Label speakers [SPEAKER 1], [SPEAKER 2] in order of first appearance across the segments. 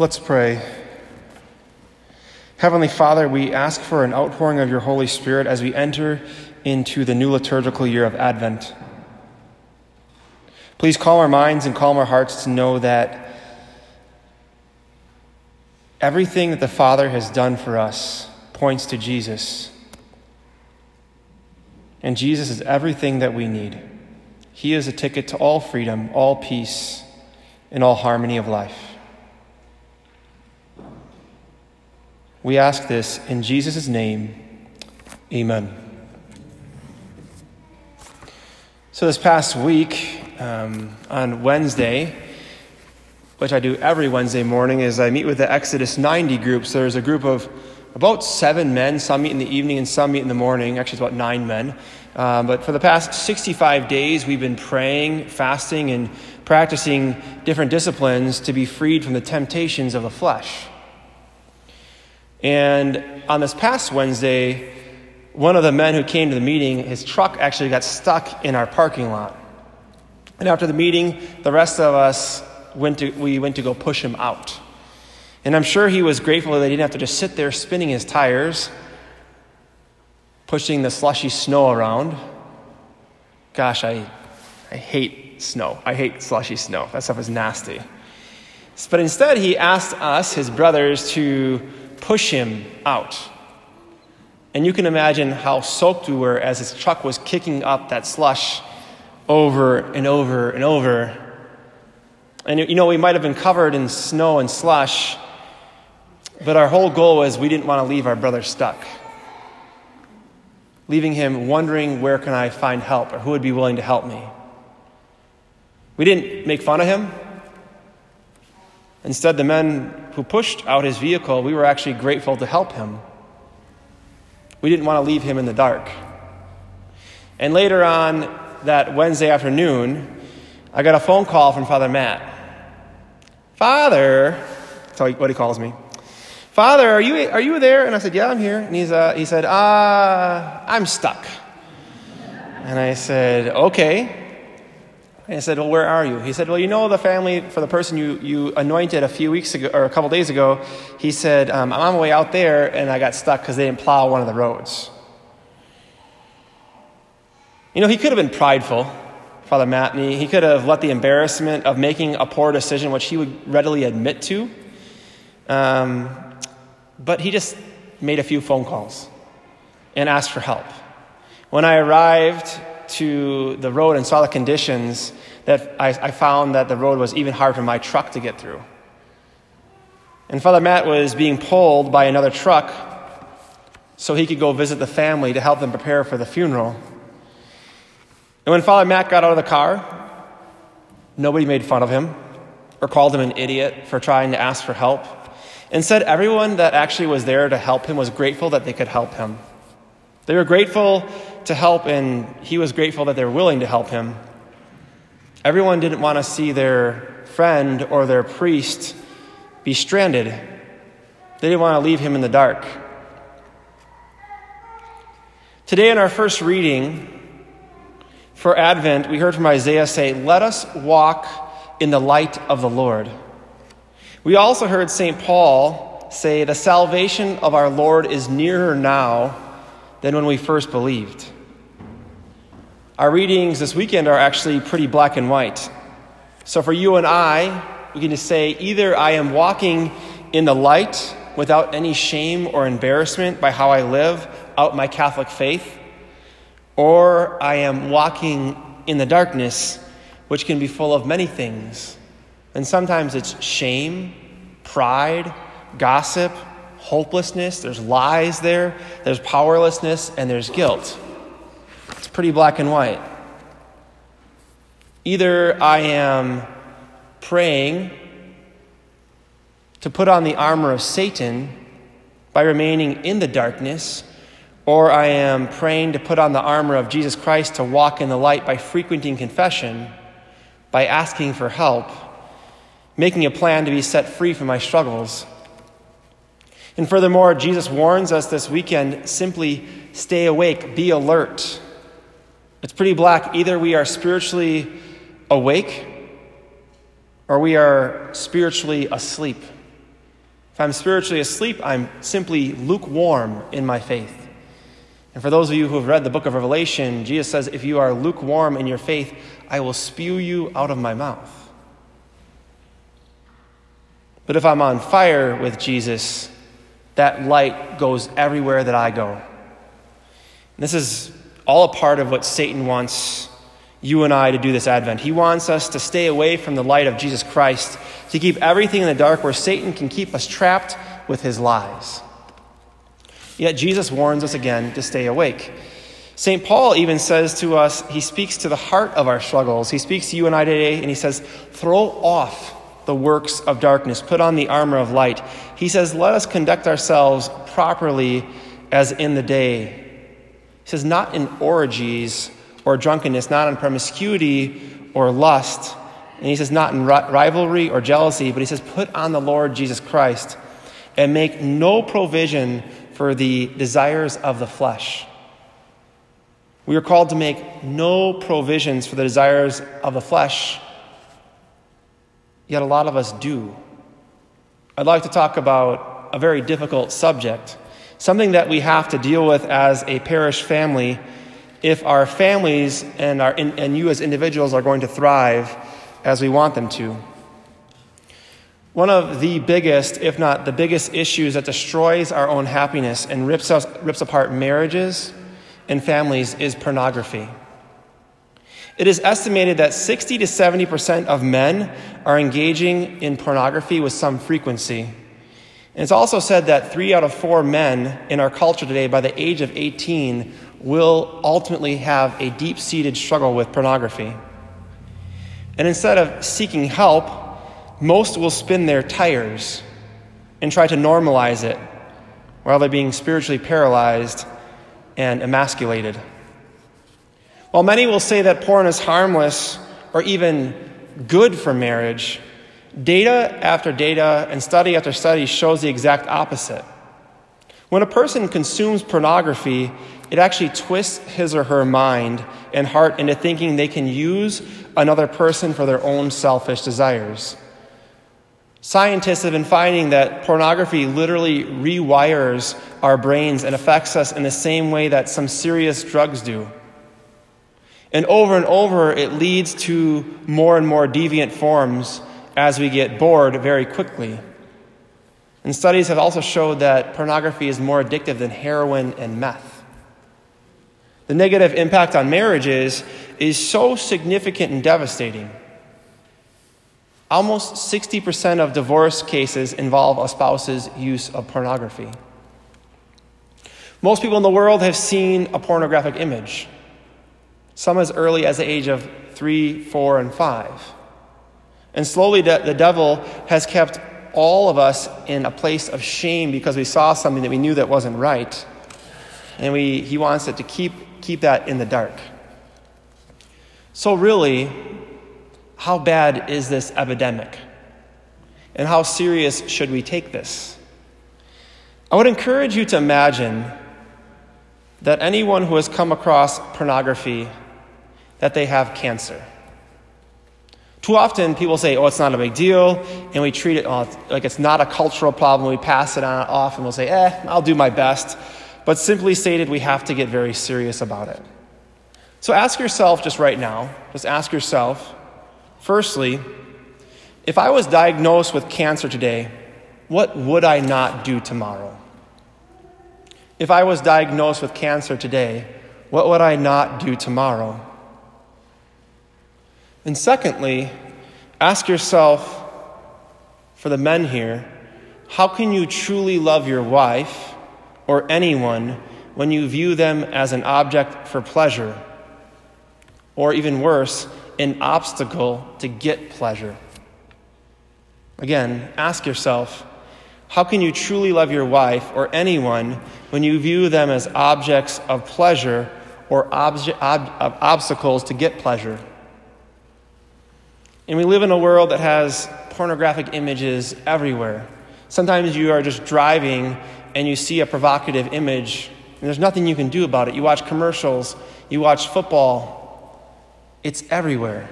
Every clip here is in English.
[SPEAKER 1] Let's pray. Heavenly Father, we ask for an outpouring of your Holy Spirit as we enter into the new liturgical year of Advent. Please calm our minds and calm our hearts to know that everything that the Father has done for us points to Jesus. And Jesus is everything that we need. He is a ticket to all freedom, all peace, and all harmony of life. We ask this in Jesus' name. Amen. So, this past week, um, on Wednesday, which I do every Wednesday morning, is I meet with the Exodus 90 group. So, there's a group of about seven men. Some meet in the evening and some meet in the morning. Actually, it's about nine men. Um, but for the past 65 days, we've been praying, fasting, and practicing different disciplines to be freed from the temptations of the flesh. And on this past Wednesday, one of the men who came to the meeting, his truck actually got stuck in our parking lot. And after the meeting, the rest of us went to, we went to go push him out. And I'm sure he was grateful that he didn't have to just sit there spinning his tires, pushing the slushy snow around. Gosh, I, I hate snow. I hate slushy snow. That stuff is nasty. But instead, he asked us, his brothers, to push him out. And you can imagine how soaked we were as his truck was kicking up that slush over and over and over. And you know, we might have been covered in snow and slush, but our whole goal was we didn't want to leave our brother stuck. Leaving him wondering where can I find help or who would be willing to help me. We didn't make fun of him. Instead, the men who pushed out his vehicle, we were actually grateful to help him. We didn't want to leave him in the dark. And later on that Wednesday afternoon, I got a phone call from Father Matt. Father, that's what he calls me. Father, are you, are you there? And I said, Yeah, I'm here. And he's, uh, he said, uh, I'm stuck. And I said, Okay. And I said, Well, where are you? He said, Well, you know the family for the person you, you anointed a few weeks ago, or a couple days ago. He said, um, I'm on my way out there, and I got stuck because they didn't plow one of the roads. You know, he could have been prideful, Father Matney. He could have let the embarrassment of making a poor decision, which he would readily admit to. Um, but he just made a few phone calls and asked for help. When I arrived to the road and saw the conditions, that I, I found that the road was even hard for my truck to get through. And Father Matt was being pulled by another truck so he could go visit the family to help them prepare for the funeral. And when Father Matt got out of the car, nobody made fun of him or called him an idiot for trying to ask for help. Instead, everyone that actually was there to help him was grateful that they could help him. They were grateful to help, and he was grateful that they were willing to help him. Everyone didn't want to see their friend or their priest be stranded, they didn't want to leave him in the dark. Today, in our first reading for Advent, we heard from Isaiah say, Let us walk in the light of the Lord. We also heard St. Paul say, The salvation of our Lord is nearer now than when we first believed. Our readings this weekend are actually pretty black and white. So for you and I, we can just say either I am walking in the light without any shame or embarrassment by how I live out my Catholic faith, or I am walking in the darkness, which can be full of many things. And sometimes it's shame, pride, gossip, hopelessness, there's lies there, there's powerlessness, and there's guilt. It's pretty black and white. Either I am praying to put on the armor of Satan by remaining in the darkness, or I am praying to put on the armor of Jesus Christ to walk in the light by frequenting confession, by asking for help, making a plan to be set free from my struggles and furthermore, Jesus warns us this weekend simply stay awake, be alert. It's pretty black. Either we are spiritually awake or we are spiritually asleep. If I'm spiritually asleep, I'm simply lukewarm in my faith. And for those of you who have read the book of Revelation, Jesus says, If you are lukewarm in your faith, I will spew you out of my mouth. But if I'm on fire with Jesus, that light goes everywhere that I go. And this is all a part of what Satan wants you and I to do this Advent. He wants us to stay away from the light of Jesus Christ, to keep everything in the dark where Satan can keep us trapped with his lies. Yet Jesus warns us again to stay awake. St. Paul even says to us, he speaks to the heart of our struggles. He speaks to you and I today, and he says, throw off the works of darkness, put on the armor of light. He says, let us conduct ourselves properly as in the day. He says, not in orgies or drunkenness, not in promiscuity or lust. And he says, not in rivalry or jealousy, but he says, put on the Lord Jesus Christ and make no provision for the desires of the flesh. We are called to make no provisions for the desires of the flesh, yet a lot of us do. I'd like to talk about a very difficult subject, something that we have to deal with as a parish family if our families and, our, and you as individuals are going to thrive as we want them to. One of the biggest, if not the biggest, issues that destroys our own happiness and rips, us, rips apart marriages and families is pornography. It is estimated that 60 to 70% of men are engaging in pornography with some frequency. And it's also said that three out of four men in our culture today, by the age of 18, will ultimately have a deep seated struggle with pornography. And instead of seeking help, most will spin their tires and try to normalize it while they're being spiritually paralyzed and emasculated. While many will say that porn is harmless or even good for marriage, data after data and study after study shows the exact opposite. When a person consumes pornography, it actually twists his or her mind and heart into thinking they can use another person for their own selfish desires. Scientists have been finding that pornography literally rewires our brains and affects us in the same way that some serious drugs do. And over and over, it leads to more and more deviant forms as we get bored very quickly. And studies have also showed that pornography is more addictive than heroin and meth. The negative impact on marriages is so significant and devastating Almost 60% of divorce cases involve a spouse's use of pornography. Most people in the world have seen a pornographic image, some as early as the age of three, four, and five. And slowly, the devil has kept all of us in a place of shame because we saw something that we knew that wasn't right. And we, he wants it to keep, keep that in the dark. So, really, how bad is this epidemic? And how serious should we take this? I would encourage you to imagine that anyone who has come across pornography that they have cancer. Too often people say, oh, it's not a big deal, and we treat it oh, like it's not a cultural problem. We pass it on, off and we'll say, eh, I'll do my best. But simply stated, we have to get very serious about it. So ask yourself just right now, just ask yourself, Firstly, if I was diagnosed with cancer today, what would I not do tomorrow? If I was diagnosed with cancer today, what would I not do tomorrow? And secondly, ask yourself, for the men here, how can you truly love your wife or anyone when you view them as an object for pleasure? Or even worse, an obstacle to get pleasure. Again, ask yourself how can you truly love your wife or anyone when you view them as objects of pleasure or obje- ob- obstacles to get pleasure? And we live in a world that has pornographic images everywhere. Sometimes you are just driving and you see a provocative image, and there's nothing you can do about it. You watch commercials, you watch football, it's everywhere.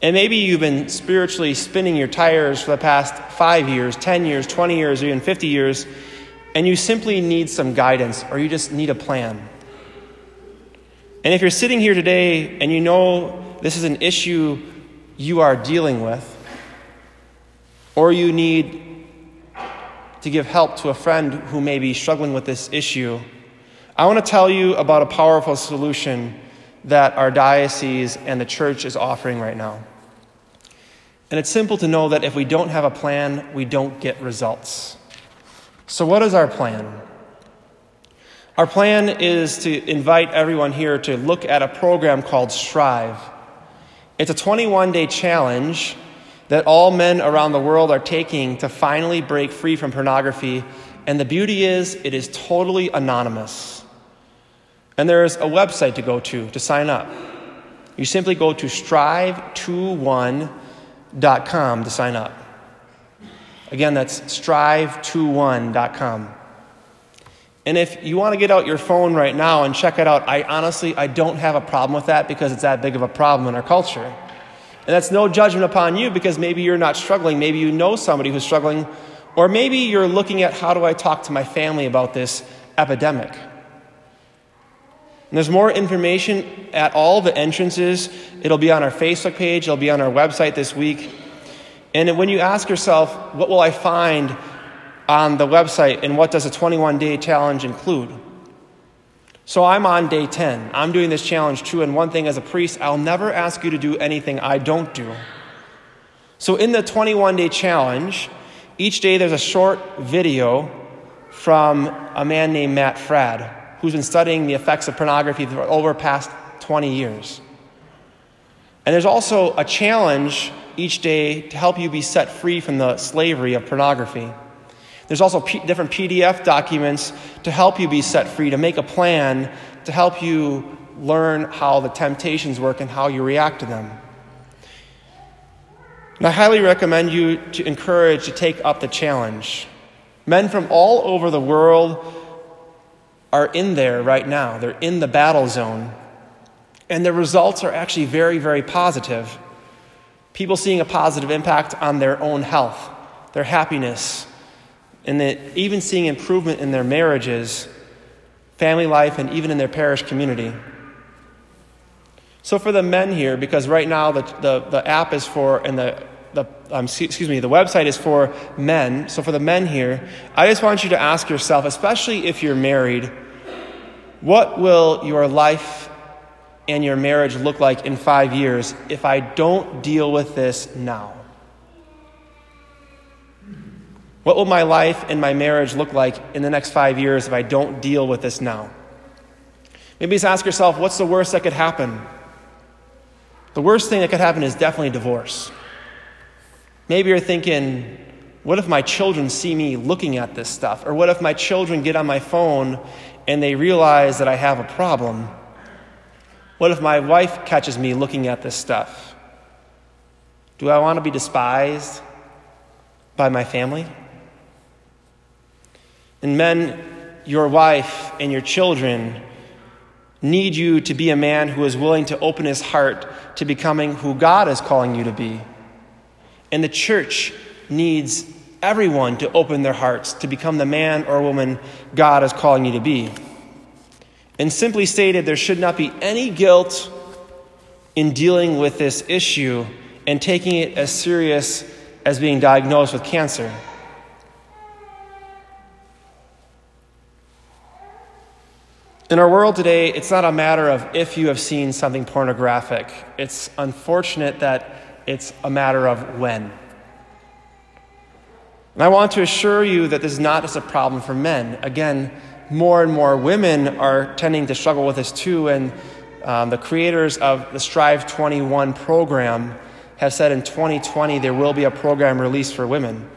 [SPEAKER 1] And maybe you've been spiritually spinning your tires for the past five years, 10 years, 20 years, or even 50 years, and you simply need some guidance or you just need a plan. And if you're sitting here today and you know this is an issue you are dealing with, or you need to give help to a friend who may be struggling with this issue, I want to tell you about a powerful solution that our diocese and the church is offering right now. And it's simple to know that if we don't have a plan, we don't get results. So, what is our plan? Our plan is to invite everyone here to look at a program called Strive. It's a 21 day challenge that all men around the world are taking to finally break free from pornography. And the beauty is, it is totally anonymous. And there's a website to go to to sign up. You simply go to strive21.com to sign up. Again, that's strive21.com. And if you want to get out your phone right now and check it out, I honestly I don't have a problem with that because it's that big of a problem in our culture. And that's no judgment upon you because maybe you're not struggling, maybe you know somebody who's struggling, or maybe you're looking at how do I talk to my family about this epidemic. And there's more information at all the entrances. It'll be on our Facebook page, it'll be on our website this week. And when you ask yourself, what will I find on the website and what does a 21 day challenge include? So I'm on day 10. I'm doing this challenge too. And one thing as a priest, I'll never ask you to do anything I don't do. So in the 21 day challenge, each day there's a short video from a man named Matt Fradd who's been studying the effects of pornography for over past 20 years. And there's also a challenge each day to help you be set free from the slavery of pornography. There's also P- different PDF documents to help you be set free, to make a plan, to help you learn how the temptations work and how you react to them. And I highly recommend you to encourage to take up the challenge. Men from all over the world are in there right now. They're in the battle zone. And the results are actually very, very positive. People seeing a positive impact on their own health, their happiness, and that even seeing improvement in their marriages, family life, and even in their parish community. So, for the men here, because right now the, the, the app is for, and the, the um, excuse me, the website is for men. So, for the men here, I just want you to ask yourself, especially if you're married, what will your life and your marriage look like in five years if I don't deal with this now? What will my life and my marriage look like in the next five years if I don't deal with this now? Maybe just ask yourself, what's the worst that could happen? The worst thing that could happen is definitely divorce. Maybe you're thinking, what if my children see me looking at this stuff? Or what if my children get on my phone and they realize that I have a problem? What if my wife catches me looking at this stuff? Do I want to be despised by my family? And men, your wife and your children need you to be a man who is willing to open his heart to becoming who God is calling you to be. And the church needs everyone to open their hearts to become the man or woman God is calling you to be. And simply stated, there should not be any guilt in dealing with this issue and taking it as serious as being diagnosed with cancer. In our world today, it's not a matter of if you have seen something pornographic. It's unfortunate that it's a matter of when. And I want to assure you that this is not just a problem for men. Again, more and more women are tending to struggle with this too, and um, the creators of the Strive 21 program have said in 2020 there will be a program released for women.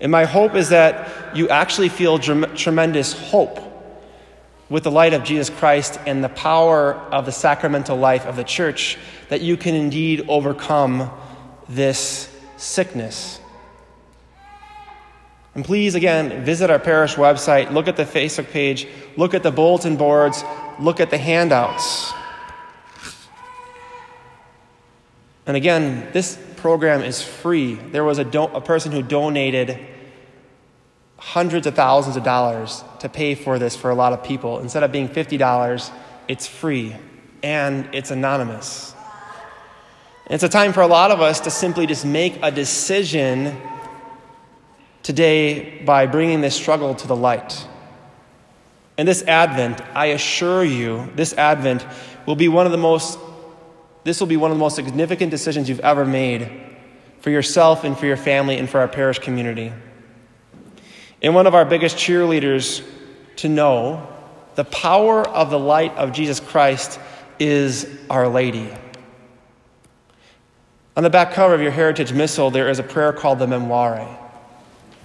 [SPEAKER 1] And my hope is that you actually feel tremendous hope with the light of Jesus Christ and the power of the sacramental life of the church that you can indeed overcome this sickness. And please, again, visit our parish website, look at the Facebook page, look at the bulletin boards, look at the handouts. And again, this program is free. There was a, do- a person who donated hundreds of thousands of dollars to pay for this for a lot of people. Instead of being $50, it's free and it's anonymous. It's a time for a lot of us to simply just make a decision today by bringing this struggle to the light. And this Advent, I assure you, this Advent will be one of the most this will be one of the most significant decisions you've ever made for yourself and for your family and for our parish community. And one of our biggest cheerleaders to know the power of the light of Jesus Christ is Our Lady. On the back cover of your Heritage Missal, there is a prayer called the Memorare.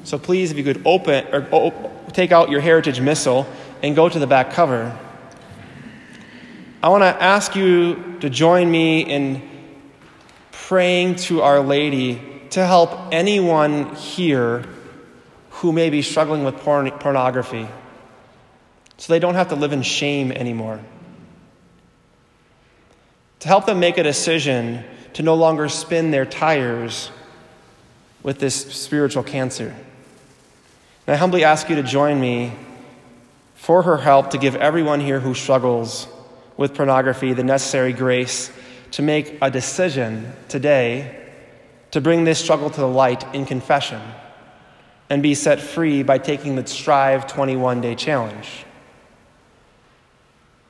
[SPEAKER 1] So please, if you could open or op- take out your Heritage Missal and go to the back cover. I want to ask you to join me in praying to Our Lady to help anyone here who may be struggling with porn- pornography so they don't have to live in shame anymore. To help them make a decision to no longer spin their tires with this spiritual cancer. And I humbly ask you to join me for her help to give everyone here who struggles with pornography the necessary grace to make a decision today to bring this struggle to the light in confession and be set free by taking the Strive 21 day challenge.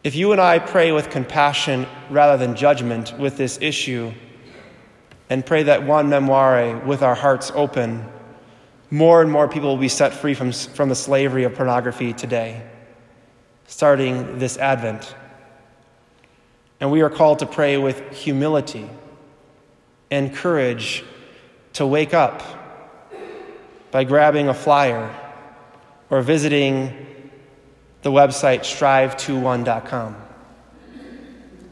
[SPEAKER 1] If you and I pray with compassion rather than judgment with this issue, and pray that one memorare with our hearts open, more and more people will be set free from, from the slavery of pornography today, starting this Advent. And we are called to pray with humility and courage to wake up by grabbing a flyer or visiting the website strive21.com.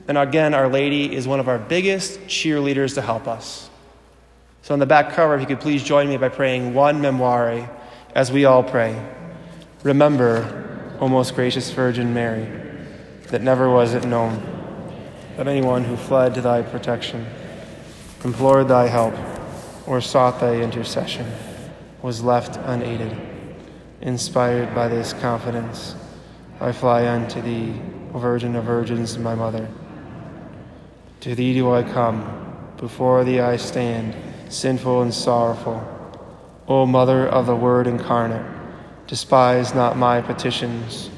[SPEAKER 1] And again, Our Lady is one of our biggest cheerleaders to help us. So, on the back cover, if you could please join me by praying one memorare as we all pray. Remember, O most gracious Virgin Mary, that never was it known that anyone who fled to thy protection, implored thy help, or sought thy intercession was left unaided. Inspired by this confidence, I fly unto thee, O Virgin of Virgins, my mother. To thee do I come, before thee I stand, sinful and sorrowful. O Mother of the Word incarnate, despise not my petitions,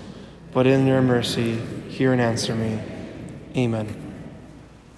[SPEAKER 1] but in your mercy hear and answer me. Amen.